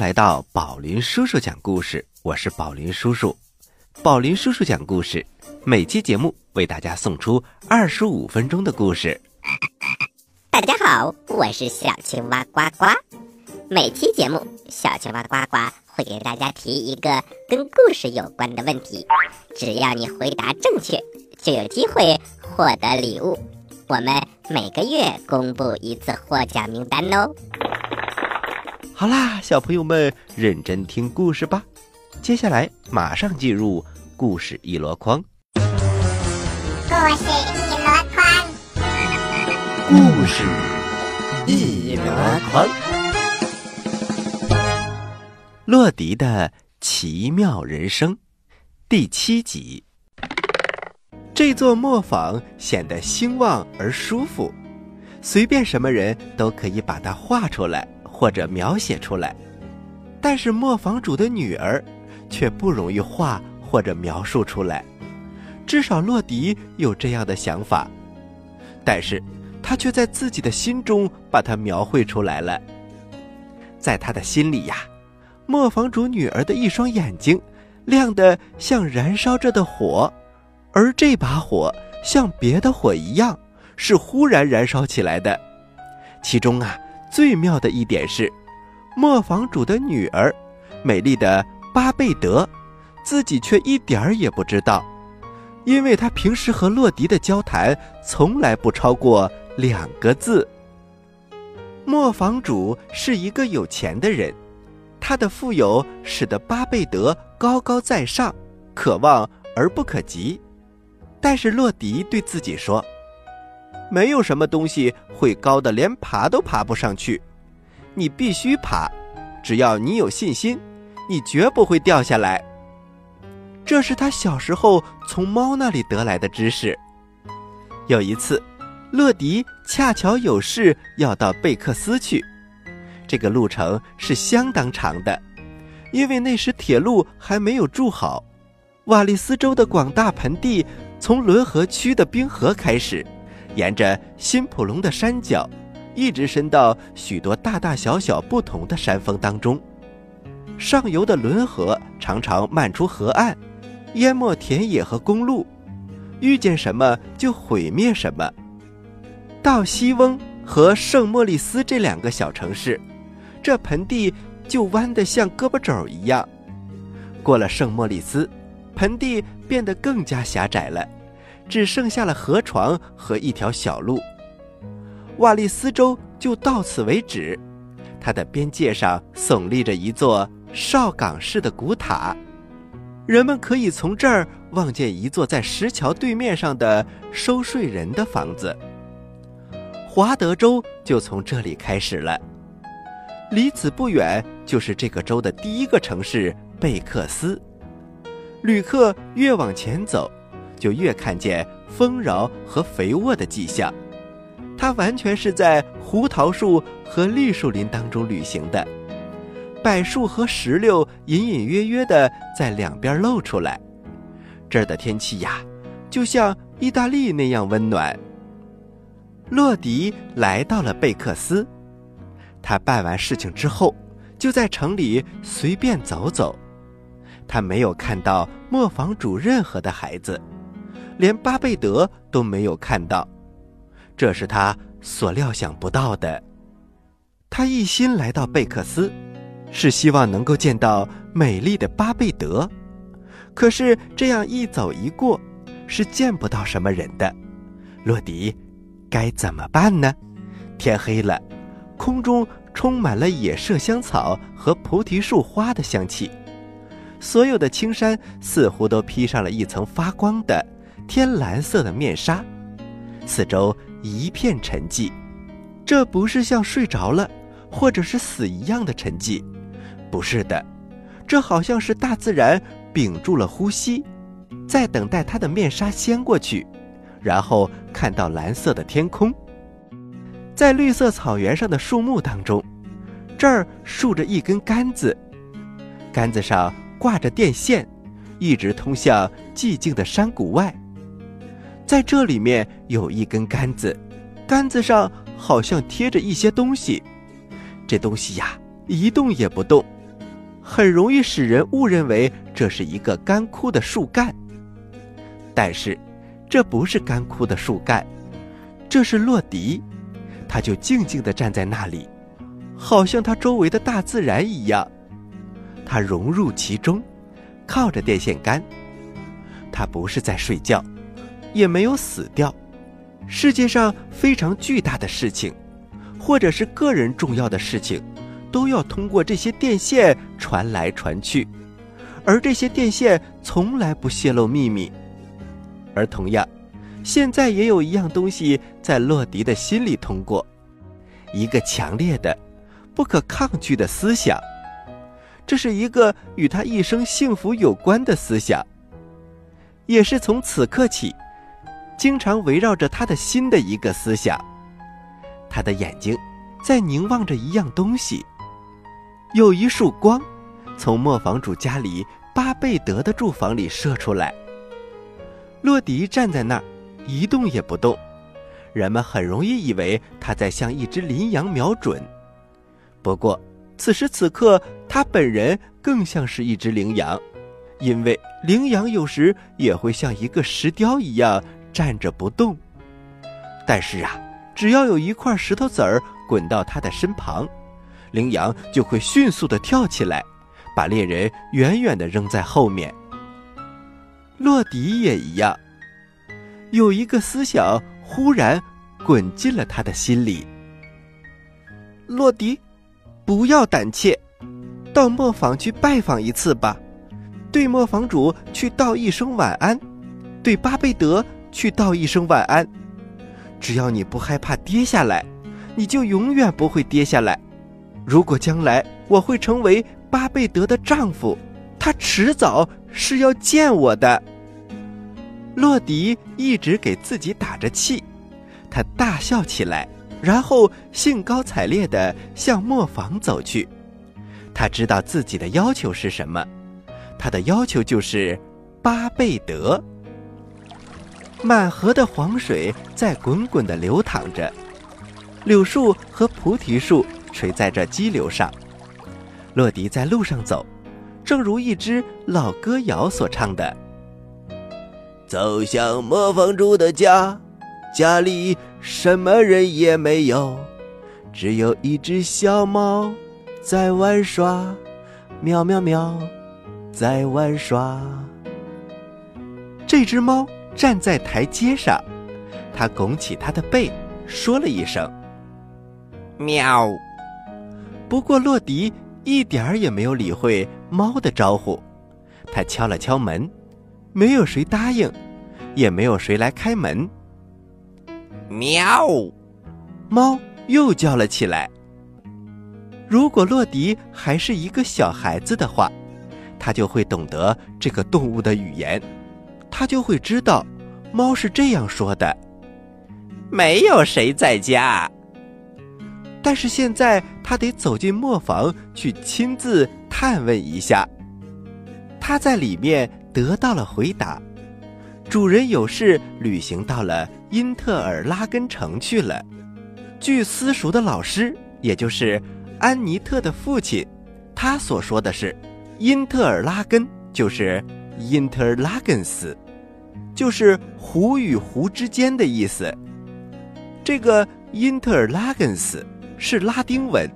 来到宝林叔叔讲故事，我是宝林叔叔。宝林叔叔讲故事，每期节目为大家送出二十五分钟的故事。大家好，我是小青蛙呱呱。每期节目，小青蛙呱呱会给大家提一个跟故事有关的问题，只要你回答正确，就有机会获得礼物。我们每个月公布一次获奖名单哦。好啦，小朋友们，认真听故事吧。接下来马上进入故事一箩筐。故事一箩筐，故事一箩筐。洛迪的奇妙人生第七集。这座磨坊显得兴旺而舒服，随便什么人都可以把它画出来。或者描写出来，但是磨坊主的女儿却不容易画或者描述出来。至少洛迪有这样的想法，但是他却在自己的心中把它描绘出来了。在他的心里呀，磨坊主女儿的一双眼睛亮得像燃烧着的火，而这把火像别的火一样，是忽然燃烧起来的。其中啊。最妙的一点是，磨坊主的女儿，美丽的巴贝德，自己却一点儿也不知道，因为她平时和洛迪的交谈从来不超过两个字。磨坊主是一个有钱的人，他的富有使得巴贝德高高在上，可望而不可及。但是洛迪对自己说。没有什么东西会高的连爬都爬不上去，你必须爬，只要你有信心，你绝不会掉下来。这是他小时候从猫那里得来的知识。有一次，乐迪恰巧有事要到贝克斯去，这个路程是相当长的，因为那时铁路还没有筑好。瓦利斯州的广大盆地从伦河区的冰河开始。沿着新普隆的山脚，一直伸到许多大大小小不同的山峰当中。上游的轮河常常漫出河岸，淹没田野和公路，遇见什么就毁灭什么。到西翁和圣莫里斯这两个小城市，这盆地就弯得像胳膊肘一样。过了圣莫里斯，盆地变得更加狭窄了。只剩下了河床和一条小路，瓦利斯州就到此为止。它的边界上耸立着一座哨岗式的古塔，人们可以从这儿望见一座在石桥对面上的收税人的房子。华德州就从这里开始了，离此不远就是这个州的第一个城市贝克斯。旅客越往前走。就越看见丰饶和肥沃的迹象，它完全是在胡桃树和绿树林当中旅行的，柏树和石榴隐隐约约的在两边露出来。这儿的天气呀，就像意大利那样温暖。洛迪来到了贝克斯，他办完事情之后，就在城里随便走走，他没有看到磨坊主任何的孩子。连巴贝德都没有看到，这是他所料想不到的。他一心来到贝克斯，是希望能够见到美丽的巴贝德。可是这样一走一过，是见不到什么人的。洛迪，该怎么办呢？天黑了，空中充满了野麝香草和菩提树花的香气，所有的青山似乎都披上了一层发光的。天蓝色的面纱，四周一片沉寂。这不是像睡着了，或者是死一样的沉寂，不是的，这好像是大自然屏住了呼吸，在等待它的面纱掀过去，然后看到蓝色的天空。在绿色草原上的树木当中，这儿竖着一根杆子，杆子上挂着电线，一直通向寂静的山谷外。在这里面有一根杆子，杆子上好像贴着一些东西，这东西呀一动也不动，很容易使人误认为这是一个干枯的树干。但是，这不是干枯的树干，这是洛迪，他就静静地站在那里，好像他周围的大自然一样。他融入其中，靠着电线杆。他不是在睡觉，也没有死掉。世界上非常巨大的事情，或者是个人重要的事情，都要通过这些电线传来传去，而这些电线从来不泄露秘密。而同样，现在也有一样东西在洛迪的心里通过，一个强烈的、不可抗拒的思想。这是一个与他一生幸福有关的思想，也是从此刻起，经常围绕着他的心的一个思想。他的眼睛在凝望着一样东西，有一束光从磨坊主家里巴贝德的住房里射出来。洛迪站在那儿，一动也不动，人们很容易以为他在向一只羚羊瞄准。不过，此时此刻，他本人更像是一只羚羊，因为羚羊有时也会像一个石雕一样站着不动。但是啊，只要有一块石头子儿滚到他的身旁，羚羊就会迅速的跳起来，把猎人远远的扔在后面。洛迪也一样，有一个思想忽然滚进了他的心里。洛迪。不要胆怯，到磨坊去拜访一次吧，对磨坊主去道一声晚安，对巴贝德去道一声晚安。只要你不害怕跌下来，你就永远不会跌下来。如果将来我会成为巴贝德的丈夫，他迟早是要见我的。洛迪一直给自己打着气，他大笑起来。然后兴高采烈地向磨坊走去。他知道自己的要求是什么，他的要求就是巴贝德。满河的黄水在滚滚地流淌着，柳树和菩提树垂在这激流上。洛迪在路上走，正如一支老歌谣所唱的：“走向磨坊主的家。”家里什么人也没有，只有一只小猫在玩耍，喵喵喵，在玩耍。这只猫站在台阶上，它拱起它的背，说了一声“喵”。不过洛迪一点儿也没有理会猫的招呼，他敲了敲门，没有谁答应，也没有谁来开门。喵！猫又叫了起来。如果洛迪还是一个小孩子的话，他就会懂得这个动物的语言，他就会知道，猫是这样说的：“没有谁在家。”但是现在他得走进磨坊去亲自探问一下。他在里面得到了回答。主人有事旅行到了因特尔拉根城去了。据私塾的老师，也就是安妮特的父亲，他所说的是，因特尔拉根就是 interlagens，就是湖与湖之间的意思。这个 interlagens 是拉丁文，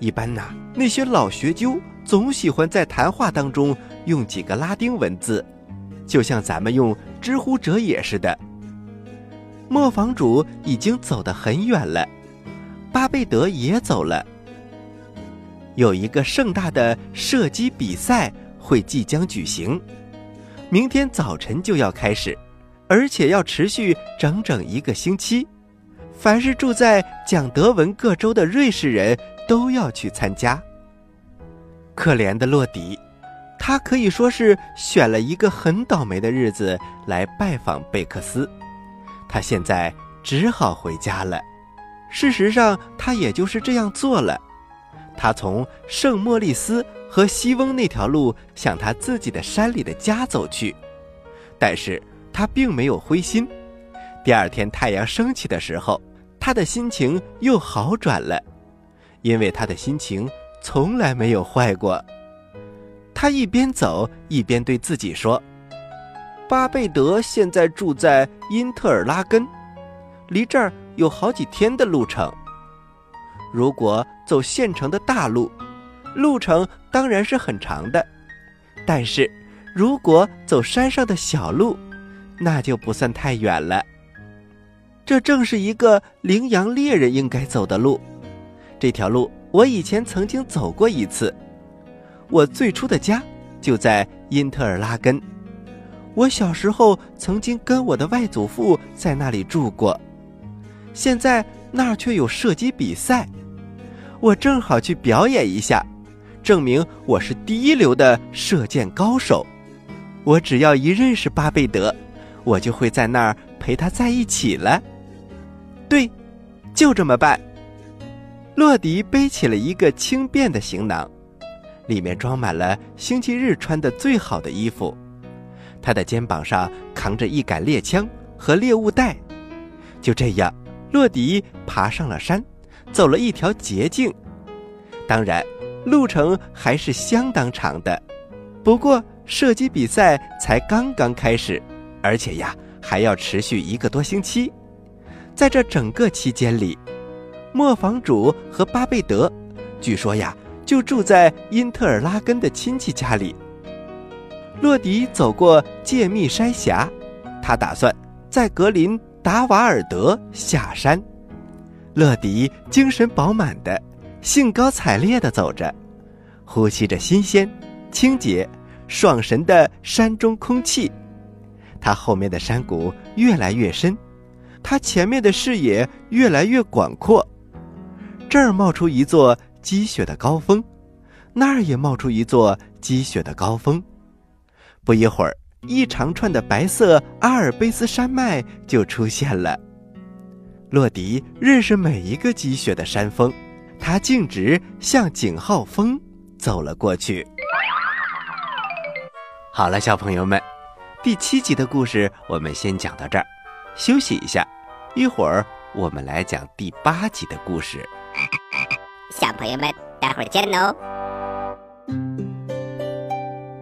一般呐，那些老学究总喜欢在谈话当中用几个拉丁文字，就像咱们用。知乎者也似的。磨坊主已经走得很远了，巴贝德也走了。有一个盛大的射击比赛会即将举行，明天早晨就要开始，而且要持续整整一个星期。凡是住在讲德文各州的瑞士人都要去参加。可怜的洛迪。他可以说是选了一个很倒霉的日子来拜访贝克斯，他现在只好回家了。事实上，他也就是这样做了。他从圣莫利斯和西翁那条路向他自己的山里的家走去，但是他并没有灰心。第二天太阳升起的时候，他的心情又好转了，因为他的心情从来没有坏过。他一边走一边对自己说：“巴贝德现在住在因特尔拉根，离这儿有好几天的路程。如果走县城的大路，路程当然是很长的；但是如果走山上的小路，那就不算太远了。这正是一个羚羊猎人应该走的路。这条路我以前曾经走过一次。我最初的家就在因特尔拉根。我小时候曾经跟我的外祖父在那里住过。现在那儿却有射击比赛，我正好去表演一下，证明我是第一流的射箭高手。我只要一认识巴贝德。我就会在那儿陪他在一起了。对，就这么办。洛迪背起了一个轻便的行囊，里面装满了星期日穿的最好的衣服。他的肩膀上扛着一杆猎枪和猎物袋。就这样，洛迪爬上了山，走了一条捷径。当然，路程还是相当长的。不过，射击比赛才刚刚开始。而且呀，还要持续一个多星期。在这整个期间里，磨坊主和巴贝德，据说呀，就住在因特尔拉根的亲戚家里。洛迪走过戒密筛峡，他打算在格林达瓦尔德下山。乐迪精神饱满的，兴高采烈地走着，呼吸着新鲜、清洁、爽神的山中空气。他后面的山谷越来越深，他前面的视野越来越广阔。这儿冒出一座积雪的高峰，那儿也冒出一座积雪的高峰。不一会儿，一长串的白色阿尔卑斯山脉就出现了。洛迪认识每一个积雪的山峰，他径直向井号峰走了过去。好了，小朋友们。第七集的故事我们先讲到这儿，休息一下，一会儿我们来讲第八集的故事。小朋友们，待会儿见喽！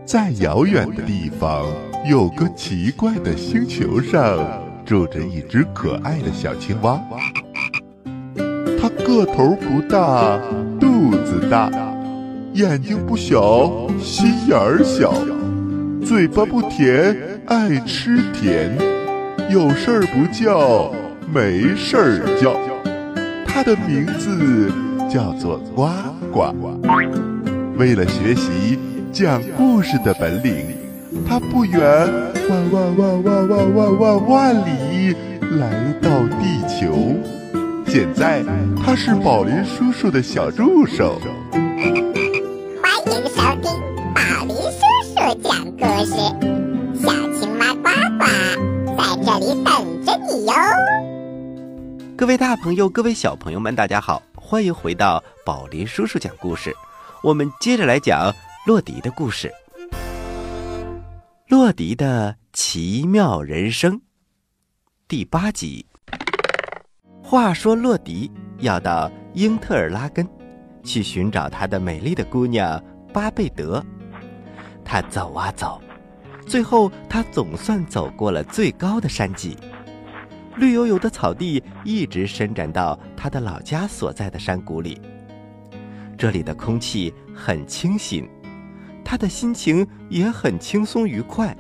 在遥远的地方，有个奇怪的星球上，住着一只可爱的小青蛙。个头不大，肚子大，眼睛不小，心眼儿小，嘴巴不甜。爱吃甜，有事儿不叫，没事儿叫。它的名字叫做呱呱。为了学习讲故事的本领，它不远万万万万万万万万里来到地球。现在，他是宝林叔叔的小助手。欢迎收听宝林叔叔讲故事。小青蛙呱呱在这里等着你哟！各位大朋友，各位小朋友们，大家好，欢迎回到宝林叔叔讲故事。我们接着来讲洛迪的故事，《洛迪的奇妙人生》第八集。话说，洛迪要到英特尔拉根去寻找他的美丽的姑娘巴贝德。他走啊走。最后，他总算走过了最高的山脊，绿油油的草地一直伸展到他的老家所在的山谷里。这里的空气很清新，他的心情也很轻松愉快。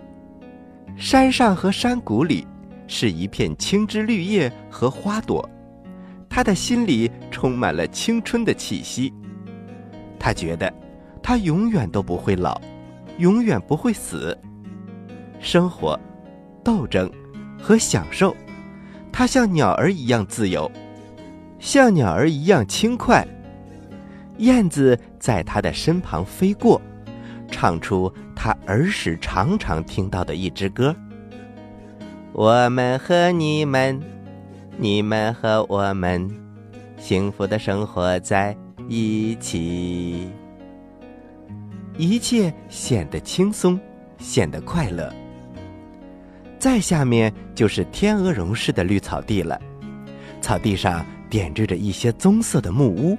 山上和山谷里是一片青枝绿叶和花朵，他的心里充满了青春的气息。他觉得，他永远都不会老，永远不会死。生活、斗争和享受，他像鸟儿一样自由，像鸟儿一样轻快。燕子在他的身旁飞过，唱出他儿时常常听到的一支歌：我们和你们，你们和我们，幸福的生活在一起，一切显得轻松，显得快乐。再下面就是天鹅绒似的绿草地了，草地上点缀着一些棕色的木屋，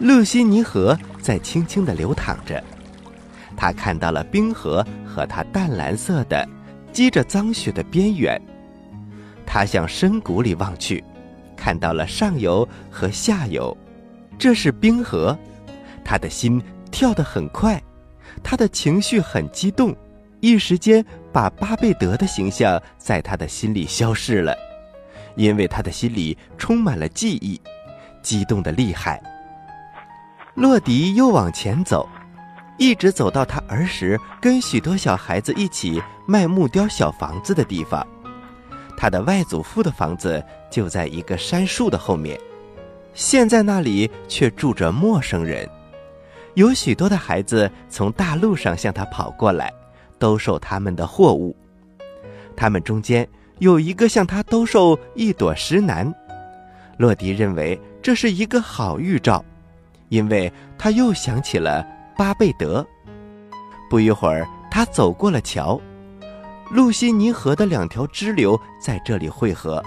露西尼河在轻轻地流淌着，他看到了冰河和它淡蓝色的、积着脏雪的边缘。他向深谷里望去，看到了上游和下游，这是冰河。他的心跳得很快，他的情绪很激动，一时间把巴贝德的形象在他的心里消逝了，因为他的心里充满了记忆，激动的厉害。洛迪又往前走，一直走到他儿时跟许多小孩子一起卖木雕小房子的地方。他的外祖父的房子就在一个杉树的后面，现在那里却住着陌生人。有许多的孩子从大路上向他跑过来，兜售他们的货物。他们中间有一个向他兜售一朵石楠。洛迪认为这是一个好预兆，因为他又想起了巴贝德。不一会儿，他走过了桥，露西尼河的两条支流在这里汇合。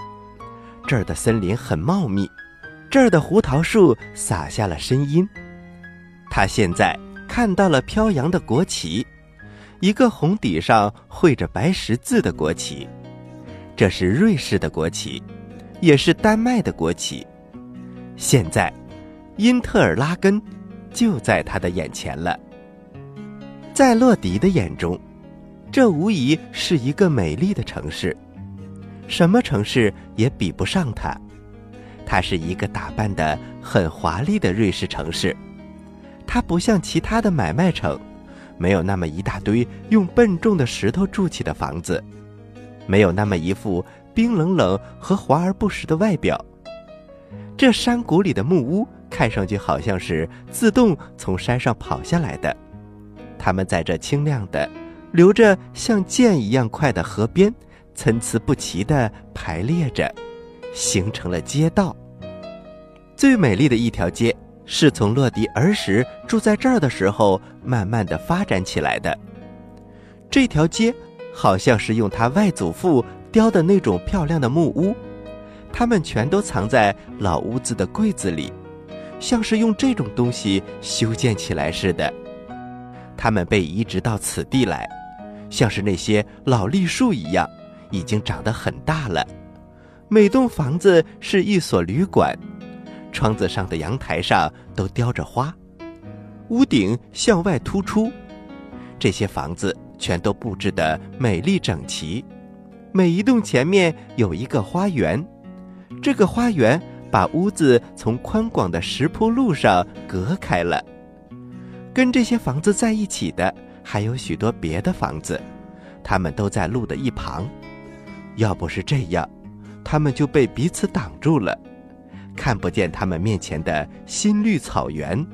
这儿的森林很茂密，这儿的胡桃树洒下了声音。他现在看到了飘扬的国旗，一个红底上绘着白十字的国旗，这是瑞士的国旗，也是丹麦的国旗。现在，因特尔拉根就在他的眼前了。在洛迪的眼中，这无疑是一个美丽的城市，什么城市也比不上它。它是一个打扮的很华丽的瑞士城市。它不像其他的买卖城，没有那么一大堆用笨重的石头筑起的房子，没有那么一副冰冷冷和华而不实的外表。这山谷里的木屋看上去好像是自动从山上跑下来的，它们在这清亮的、流着像箭一样快的河边，参差不齐地排列着，形成了街道。最美丽的一条街。是从洛迪儿时住在这儿的时候慢慢的发展起来的。这条街好像是用他外祖父雕的那种漂亮的木屋，它们全都藏在老屋子的柜子里，像是用这种东西修建起来似的。它们被移植到此地来，像是那些老栗树一样，已经长得很大了。每栋房子是一所旅馆。窗子上的阳台上都雕着花，屋顶向外突出。这些房子全都布置得美丽整齐，每一栋前面有一个花园。这个花园把屋子从宽广的石铺路上隔开了。跟这些房子在一起的还有许多别的房子，它们都在路的一旁。要不是这样，它们就被彼此挡住了。看不见他们面前的新绿草原。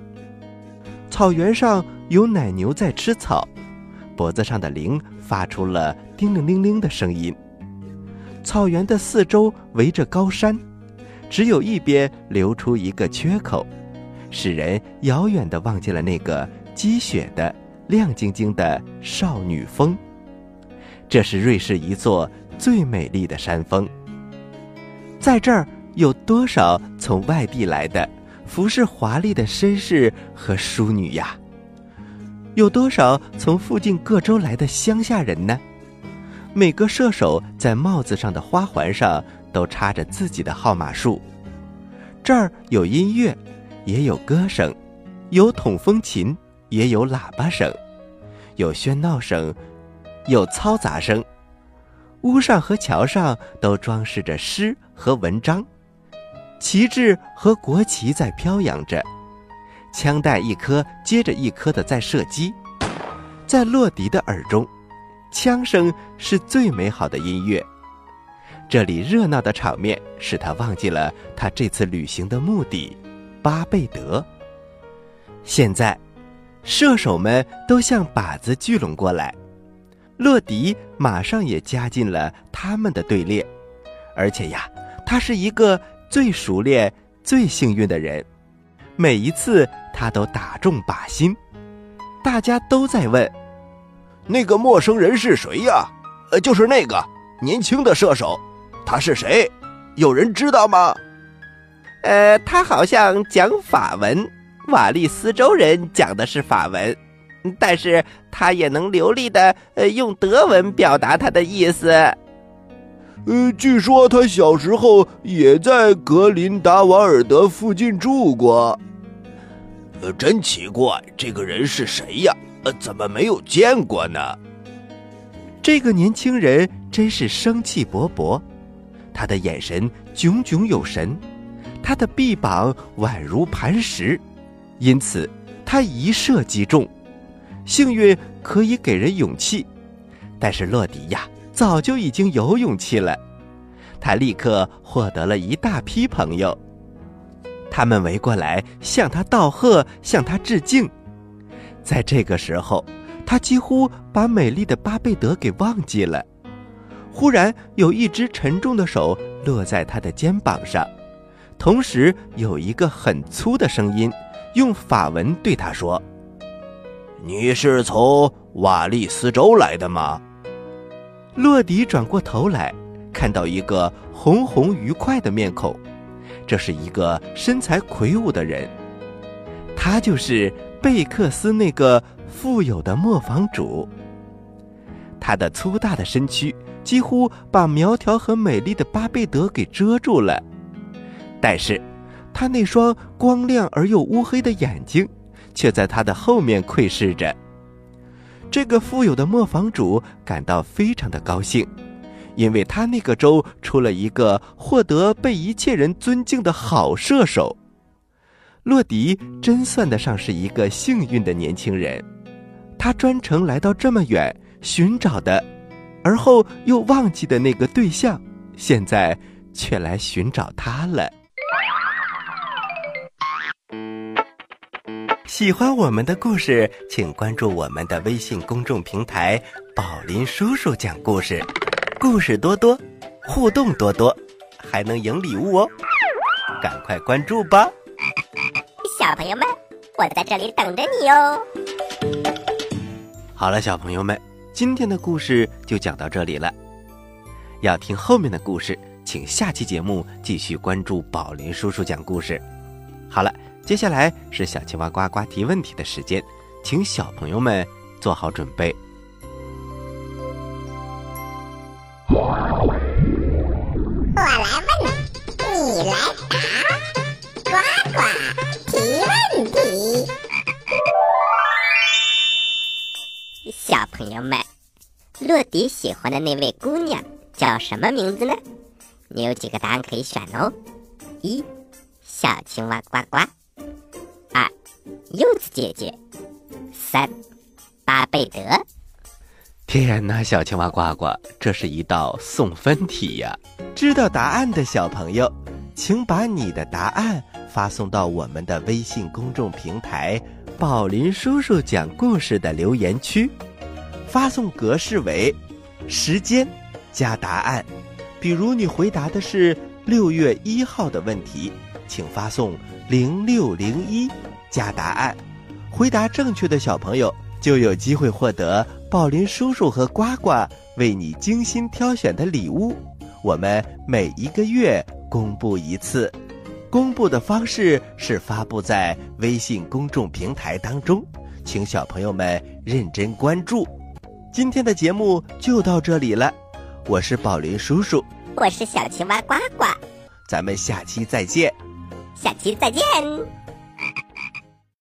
草原上有奶牛在吃草，脖子上的铃发出了叮铃铃铃的声音。草原的四周围着高山，只有一边留出一个缺口，使人遥远地望见了那个积雪的亮晶晶的少女峰。这是瑞士一座最美丽的山峰，在这儿。有多少从外地来的服饰华丽的绅士和淑女呀？有多少从附近各州来的乡下人呢？每个射手在帽子上的花环上都插着自己的号码数。这儿有音乐，也有歌声，有筒风琴，也有喇叭声，有喧闹声，有嘈杂声。屋上和桥上都装饰着诗和文章。旗帜和国旗在飘扬着，枪弹一颗接着一颗的在射击，在洛迪的耳中，枪声是最美好的音乐。这里热闹的场面使他忘记了他这次旅行的目的——巴贝德。现在，射手们都向靶子聚拢过来，洛迪马上也加进了他们的队列，而且呀，他是一个。最熟练、最幸运的人，每一次他都打中靶心。大家都在问：“那个陌生人是谁呀？”“呃，就是那个年轻的射手，他是谁？有人知道吗？”“呃，他好像讲法文，瓦利斯州人讲的是法文，但是他也能流利的呃用德文表达他的意思。呃，据说他小时候也在格林达瓦尔德附近住过。呃，真奇怪，这个人是谁呀？呃，怎么没有见过呢？这个年轻人真是生气勃勃，他的眼神炯炯有神，他的臂膀宛如磐石，因此他一射即中。幸运可以给人勇气，但是洛迪呀，早就已经有勇气了。他立刻获得了一大批朋友，他们围过来向他道贺，向他致敬。在这个时候。他几乎把美丽的巴贝德给忘记了。忽然，有一只沉重的手落在他的肩膀上，同时有一个很粗的声音用法文对他说：“你是从瓦利斯州来的吗？”洛迪转过头来，看到一个红红愉快的面孔，这是一个身材魁梧的人，他就是贝克斯那个。富有的磨坊主，他的粗大的身躯几乎把苗条和美丽的巴贝德给遮住了，但是，他那双光亮而又乌黑的眼睛，却在他的后面窥视着。这个富有的磨坊主感到非常的高兴，因为他那个州出了一个获得被一切人尊敬的好射手。洛迪真算得上是一个幸运的年轻人。他专程来到这么远寻找的，而后又忘记的那个对象，现在却来寻找他了。喜欢我们的故事，请关注我们的微信公众平台“宝林叔叔讲故事”，故事多多，互动多多，还能赢礼物哦！赶快关注吧，小朋友们，我在这里等着你哦。好了，小朋友们，今天的故事就讲到这里了。要听后面的故事，请下期节目继续关注宝林叔叔讲故事。接下来是小青蛙呱呱提问题的时间，请小朋友们做好准备。我来问，你来答，呱呱提问题。小朋友们，洛迪喜欢的那位姑娘叫什么名字呢？你有几个答案可以选哦：一、小青蛙呱呱；柚子姐姐；三、巴贝德。天哪，小青蛙呱呱，这是一道送分题呀！知道答案的小朋友，请把你的答案发送到我们的微信公众平台“宝林叔叔讲故事”的留言区。发送格式为时间加答案，比如你回答的是六月一号的问题，请发送零六零一加答案。回答正确的小朋友就有机会获得宝林叔叔和呱呱为你精心挑选的礼物。我们每一个月公布一次，公布的方式是发布在微信公众平台当中，请小朋友们认真关注。今天的节目就到这里了，我是宝林叔叔，我是小青蛙呱呱，咱们下期再见，下期再见。